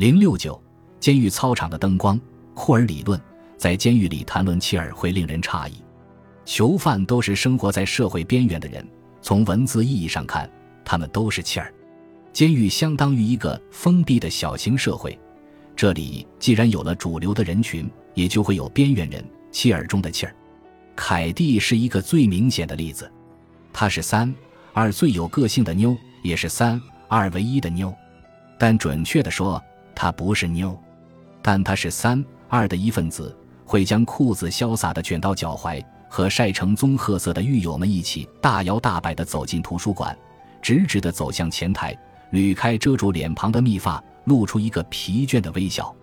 零六九，监狱操场的灯光，库尔理论，在监狱里谈论切尔会令人诧异。囚犯都是生活在社会边缘的人，从文字意义上看，他们都是切尔。监狱相当于一个封闭的小型社会，这里既然有了主流的人群，也就会有边缘人。切尔中的切尔，凯蒂是一个最明显的例子。她是三二最有个性的妞，也是三二唯一的妞。但准确的说，他不是妞，但他是三二的一份子，会将裤子潇洒的卷到脚踝，和晒成棕褐色的狱友们一起大摇大摆地走进图书馆，直直地走向前台，捋开遮住脸庞的密发，露出一个疲倦的微笑。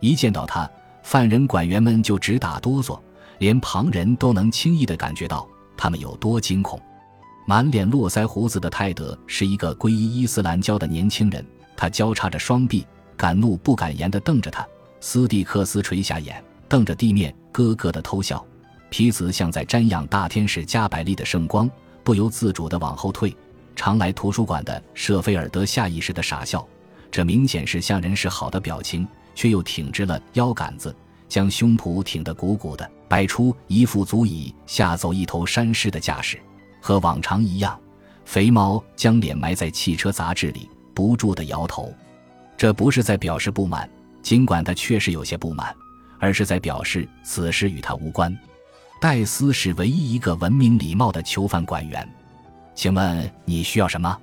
一见到他，犯人管员们就直打哆嗦，连旁人都能轻易地感觉到他们有多惊恐。满脸络腮胡子的泰德是一个皈依伊斯兰教的年轻人。他交叉着双臂，敢怒不敢言地瞪着他。斯蒂克斯垂下眼，瞪着地面，咯咯地偷笑。皮子像在瞻仰大天使加百利的圣光，不由自主地往后退。常来图书馆的舍菲尔德下意识地傻笑，这明显是向人示好的表情，却又挺直了腰杆子，将胸脯挺得鼓鼓的，摆出一副足以吓走一头山狮的架势。和往常一样，肥猫将脸埋在汽车杂志里。不住地摇头，这不是在表示不满，尽管他确实有些不满，而是在表示此事与他无关。戴斯是唯一一个文明礼貌的囚犯管员，请问你需要什么？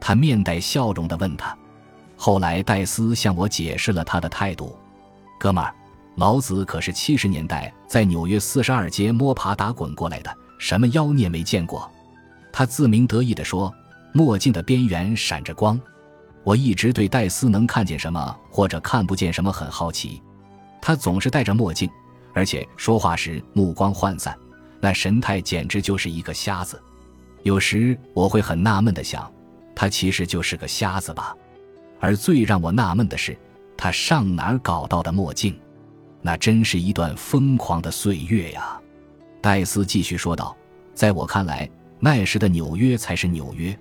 他面带笑容地问他。后来戴斯向我解释了他的态度：“哥们儿，老子可是七十年代在纽约四十二街摸爬打滚过来的，什么妖孽没见过。”他自鸣得意地说，墨镜的边缘闪着光。我一直对戴斯能看见什么或者看不见什么很好奇，他总是戴着墨镜，而且说话时目光涣散，那神态简直就是一个瞎子。有时我会很纳闷的想，他其实就是个瞎子吧？而最让我纳闷的是，他上哪儿搞到的墨镜？那真是一段疯狂的岁月呀！戴斯继续说道：“在我看来，那时的纽约才是纽约，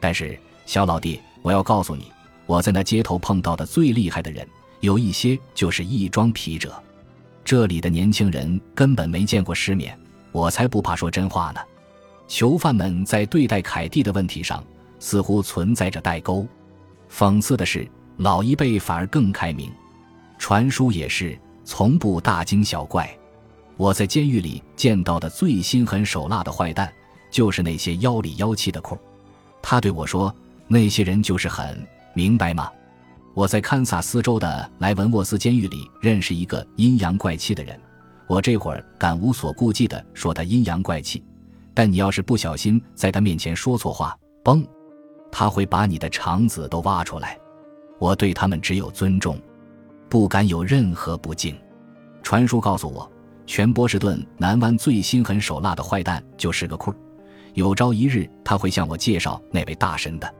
但是小老弟。”我要告诉你，我在那街头碰到的最厉害的人，有一些就是异装皮者。这里的年轻人根本没见过世面，我才不怕说真话呢。囚犯们在对待凯蒂的问题上似乎存在着代沟。讽刺的是，老一辈反而更开明。传书也是从不大惊小怪。我在监狱里见到的最心狠手辣的坏蛋，就是那些妖里妖气的库。他对我说。那些人就是狠明白吗？我在堪萨斯州的莱文沃斯监狱里认识一个阴阳怪气的人，我这会儿敢无所顾忌地说他阴阳怪气，但你要是不小心在他面前说错话，嘣，他会把你的肠子都挖出来。我对他们只有尊重，不敢有任何不敬。传书告诉我，全波士顿南湾最心狠手辣的坏蛋就是个库，有朝一日他会向我介绍那位大神的。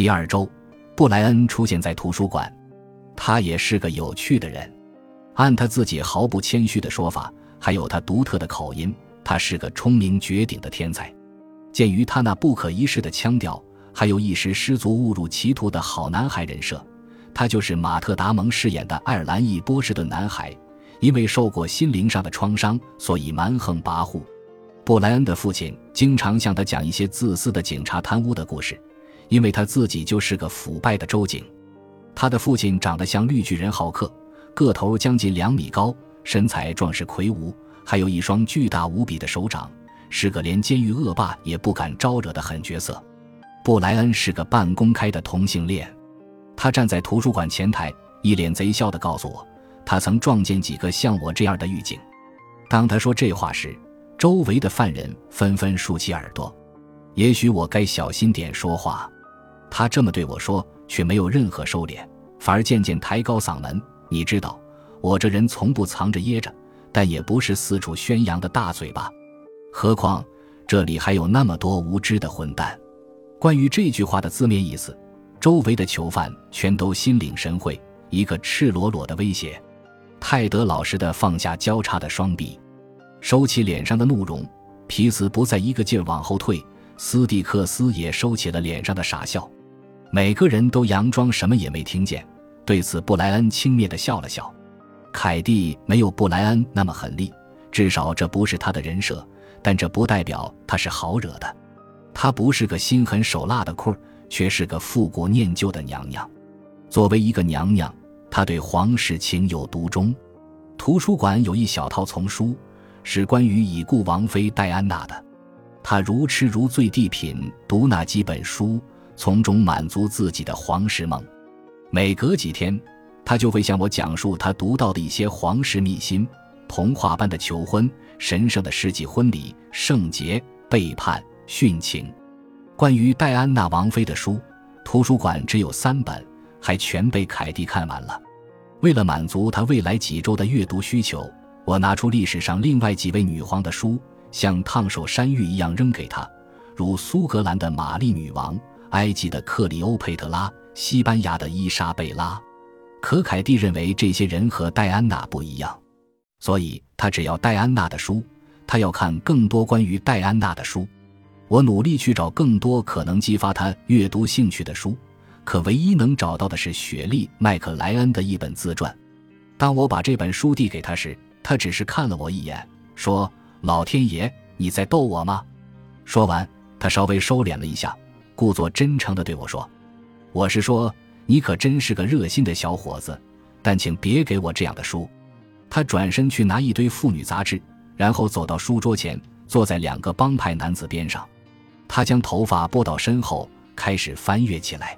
第二周，布莱恩出现在图书馆。他也是个有趣的人，按他自己毫不谦虚的说法，还有他独特的口音，他是个聪明绝顶的天才。鉴于他那不可一世的腔调，还有一时失足误入歧途的好男孩人设，他就是马特·达蒙饰演的爱尔兰裔波士顿男孩。因为受过心灵上的创伤，所以蛮横跋扈。布莱恩的父亲经常向他讲一些自私的警察贪污的故事。因为他自己就是个腐败的州警，他的父亲长得像绿巨人浩克，个头将近两米高，身材壮实魁梧，还有一双巨大无比的手掌，是个连监狱恶霸也不敢招惹的狠角色。布莱恩是个半公开的同性恋，他站在图书馆前台，一脸贼笑地告诉我，他曾撞见几个像我这样的狱警。当他说这话时，周围的犯人纷纷竖起耳朵。也许我该小心点说话。他这么对我说，却没有任何收敛，反而渐渐抬高嗓门。你知道，我这人从不藏着掖着，但也不是四处宣扬的大嘴巴。何况这里还有那么多无知的混蛋。关于这句话的字面意思，周围的囚犯全都心领神会。一个赤裸裸的威胁。泰德老实的放下交叉的双臂，收起脸上的怒容。皮斯不再一个劲儿往后退，斯蒂克斯也收起了脸上的傻笑。每个人都佯装什么也没听见，对此，布莱恩轻蔑地笑了笑。凯蒂没有布莱恩那么狠厉，至少这不是他的人设。但这不代表他是好惹的。他不是个心狠手辣的库，却是个复古念旧的娘娘。作为一个娘娘，她对皇室情有独钟。图书馆有一小套丛书，是关于已故王妃戴安娜的。她如痴如醉地品读那几本书，从中满足自己的皇室梦。每隔几天，他就会向我讲述他读到的一些皇室秘辛：童话般的求婚、神圣的世纪婚礼、圣洁、背叛、殉情。关于戴安娜王妃的书，图书馆只有三本，还全被凯蒂看完了。为了满足他未来几周的阅读需求，我拿出历史上另外几位女皇的书，像烫手山芋一样扔给他，如苏格兰的玛丽女王、埃及的克里欧佩特拉、西班牙的伊莎贝拉。可凯蒂认为这些人和戴安娜不一样，所以他只要戴安娜的书，他要看更多关于戴安娜的书。我努力去找更多可能激发他阅读兴趣的书。可唯一能找到的是雪莉·麦克莱恩的一本自传。当我把这本书递给他时，他只是看了我一眼，说：“老天爷，你在逗我吗？”说完，他稍微收敛了一下，故作真诚地对我说：“我是说，你可真是个热心的小伙子，但请别给我这样的书。”他转身去拿一堆妇女杂志，然后走到书桌前，坐在两个帮派男子边上。他将头发拨到身后，开始翻阅起来。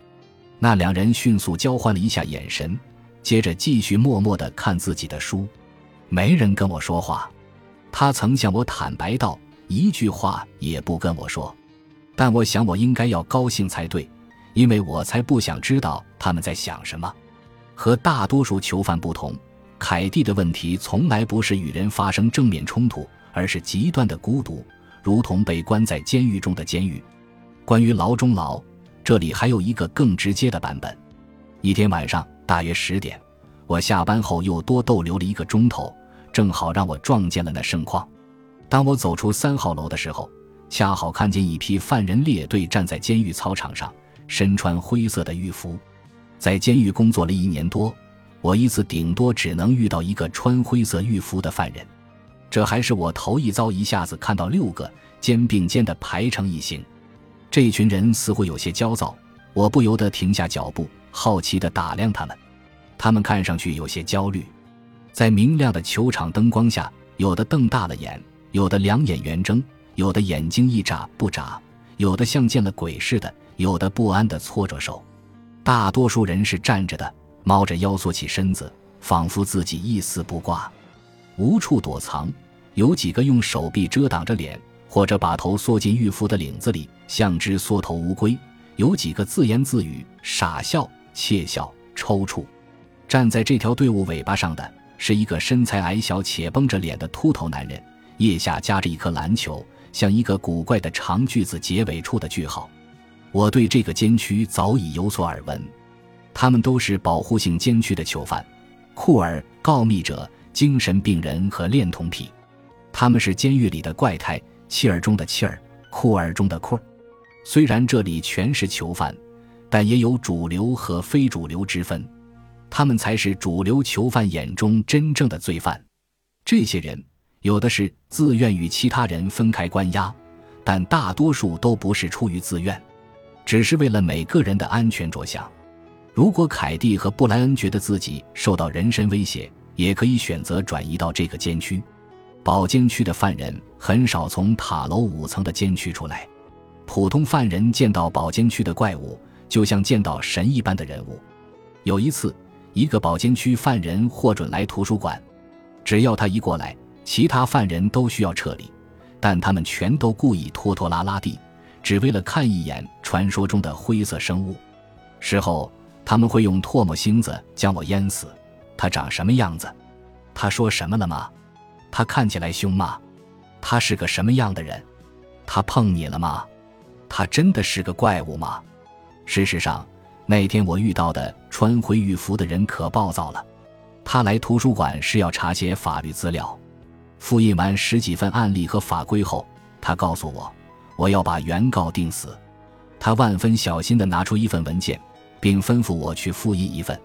那两人迅速交换了一下眼神，接着继续默默地看自己的书。没人跟我说话。他曾向我坦白道：“一句话也不跟我说。”但我想，我应该要高兴才对，因为我才不想知道他们在想什么。和大多数囚犯不同，凯蒂的问题从来不是与人发生正面冲突，而是极端的孤独，如同被关在监狱中的监狱。关于牢中牢。这里还有一个更直接的版本。一天晚上，大约十点，我下班后又多逗留了一个钟头，正好让我撞见了那盛况。当我走出三号楼的时候，恰好看见一批犯人列队站在监狱操场上，身穿灰色的狱服。在监狱工作了一年多，我一次顶多只能遇到一个穿灰色狱服的犯人，这还是我头一遭一下子看到六个肩并肩的排成一行。这群人似乎有些焦躁，我不由得停下脚步，好奇地打量他们。他们看上去有些焦虑，在明亮的球场灯光下，有的瞪大了眼，有的两眼圆睁，有的眼睛一眨不眨，有的像见了鬼似的，有的不安地搓着手。大多数人是站着的，猫着腰缩起身子，仿佛自己一丝不挂，无处躲藏。有几个用手臂遮挡着脸。或者把头缩进玉服的领子里，像只缩头乌龟。有几个自言自语、傻笑、窃笑、抽搐。站在这条队伍尾巴上的是一个身材矮小且绷着脸的秃头男人，腋下夹着一颗篮球，像一个古怪的长句子结尾处的句号。我对这个监区早已有所耳闻，他们都是保护性监区的囚犯，库尔、告密者、精神病人和恋童癖，他们是监狱里的怪胎。切尔中的切尔，库尔中的库尔。虽然这里全是囚犯，但也有主流和非主流之分。他们才是主流囚犯眼中真正的罪犯。这些人有的是自愿与其他人分开关押，但大多数都不是出于自愿，只是为了每个人的安全着想。如果凯蒂和布莱恩觉得自己受到人身威胁，也可以选择转移到这个监区。保监区的犯人很少从塔楼五层的监区出来。普通犯人见到保监区的怪物，就像见到神一般的人物。有一次，一个保监区犯人获准来图书馆，只要他一过来，其他犯人都需要撤离，但他们全都故意拖拖拉拉地，只为了看一眼传说中的灰色生物。事后，他们会用唾沫星子将我淹死。他长什么样子？他说什么了吗？他看起来凶吗？他是个什么样的人？他碰你了吗？他真的是个怪物吗？事实上，那天我遇到的穿灰狱服的人可暴躁了。他来图书馆是要查些法律资料。复印完十几份案例和法规后，他告诉我，我要把原告定死。他万分小心地拿出一份文件，并吩咐我去复印一份。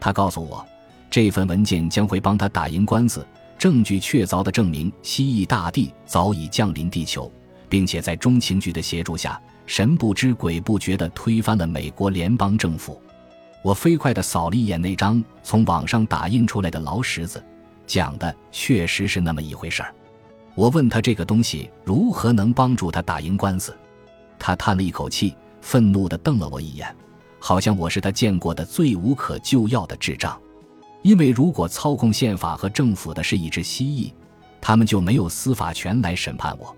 他告诉我，这份文件将会帮他打赢官司，证据确凿地证明蜥蜴大帝早已降临地球，并且在中情局的协助下，神不知鬼不觉地推翻了美国联邦政府。我飞快地扫了一眼那张从网上打印出来的劳什子，讲的确实是那么一回事儿。我问他这个东西如何能帮助他打赢官司，他叹了一口气，愤怒地瞪了我一眼，好像我是他见过的最无可救药的智障。因为如果操控宪法和政府的是一只蜥蜴，他们就没有司法权来审判我。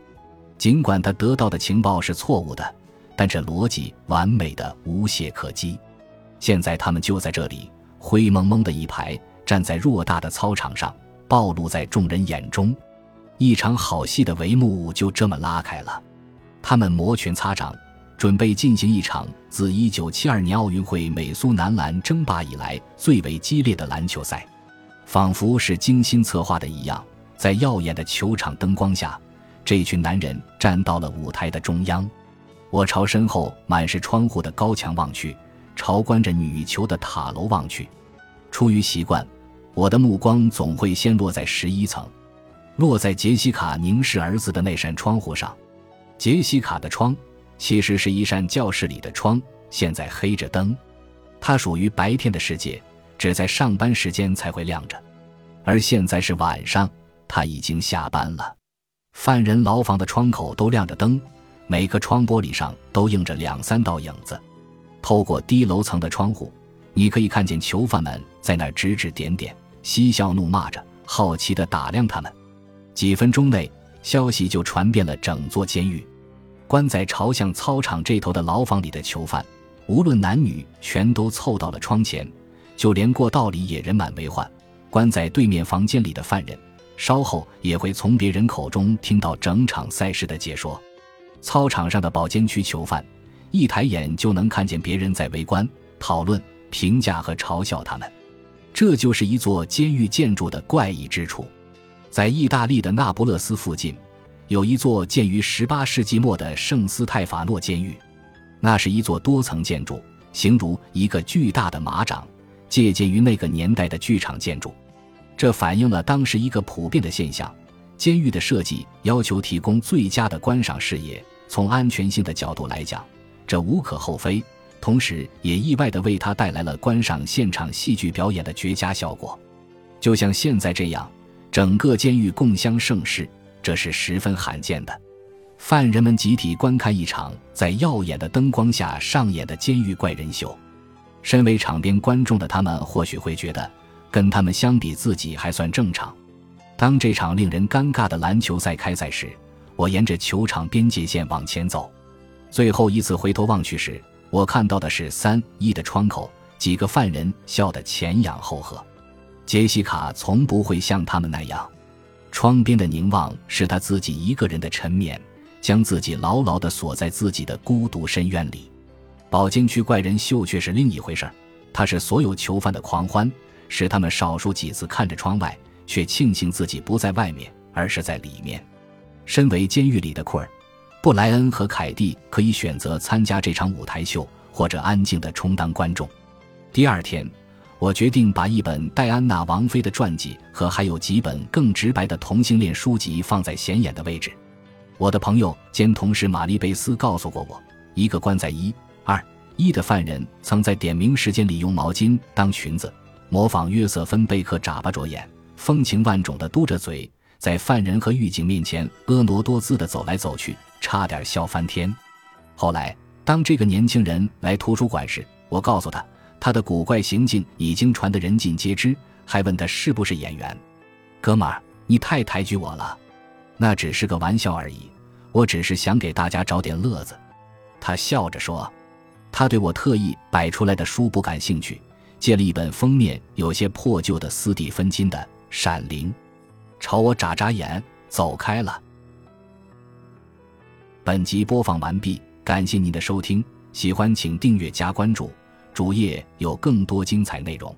尽管他得到的情报是错误的，但这逻辑完美的无懈可击。现在他们就在这里，灰蒙蒙的一排，站在偌大的操场上，暴露在众人眼中。一场好戏的帷幕就这么拉开了。他们摩拳擦掌，准备进行一场自1972年奥运会美苏男篮争霸以来最为激烈的篮球赛，仿佛是精心策划的一样。在耀眼的球场灯光下，这群男人站到了舞台的中央。我朝身后满是窗户的高墙望去。朝关着女球的塔楼望去，出于习惯，我的目光总会先落在十一层，落在杰西卡凝视儿子的那扇窗户上。杰西卡的窗其实是一扇教室里的窗，现在黑着灯。它属于白天的世界，只在上班时间才会亮着，而现在是晚上，他已经下班了。犯人牢房的窗口都亮着灯，每个窗玻璃上都映着两三道影子。透过低楼层的窗户，你可以看见囚犯们在那儿指指点点、嬉笑怒骂着，好奇地打量他们。几分钟内，消息就传遍了整座监狱。关在朝向操场这头的牢房里的囚犯，无论男女，全都凑到了窗前，就连过道里也人满为患。关在对面房间里的犯人，稍后也会从别人口中听到整场赛事的解说。操场上的保监区囚犯。一抬眼就能看见别人在围观、讨论、评价和嘲笑他们，这就是一座监狱建筑的怪异之处。在意大利的那不勒斯附近，有一座建于18世纪末的圣斯泰法诺监狱，那是一座多层建筑，形如一个巨大的马掌，借鉴于那个年代的剧场建筑。这反映了当时一个普遍的现象：监狱的设计要求提供最佳的观赏视野。从安全性的角度来讲，这无可厚非，同时也意外地为他带来了观赏现场戏剧表演的绝佳效果。就像现在这样，整个监狱共襄盛世，这是十分罕见的。犯人们集体观看一场在耀眼的灯光下上演的监狱怪人秀。身为场边观众的他们，或许会觉得跟他们相比，自己还算正常。当这场令人尴尬的篮球赛开赛时，我沿着球场边界线往前走。最后一次回头望去时，我看到的是三一的窗口，几个犯人笑得前仰后合。杰西卡从不会像他们那样，窗边的凝望是他自己一个人的沉眠，将自己牢牢地锁在自己的孤独深渊里。保监区怪人秀却是另一回事儿，它是所有囚犯的狂欢，使他们少数几次看着窗外，却庆幸自己不在外面，而是在里面。身为监狱里的库尔。布莱恩和凯蒂可以选择参加这场舞台秀，或者安静地充当观众。第二天，我决定把一本戴安娜王妃的传记和还有几本更直白的同性恋书籍放在显眼的位置。我的朋友兼同事玛丽贝斯告诉过我，一个关在一、二、一的犯人曾在点名时间里用毛巾当裙子，模仿约瑟芬贝克眨巴着眼，风情万种地嘟着嘴，在犯人和狱警面前婀娜多姿地走来走去。差点笑翻天。后来，当这个年轻人来图书馆时，我告诉他，他的古怪行径已经传得人尽皆知，还问他是不是演员。哥们儿，你太抬举我了，那只是个玩笑而已，我只是想给大家找点乐子。他笑着说，他对我特意摆出来的书不感兴趣，借了一本封面有些破旧的斯蒂芬金的《闪灵》，朝我眨眨眼，走开了。本集播放完毕，感谢您的收听，喜欢请订阅加关注，主页有更多精彩内容。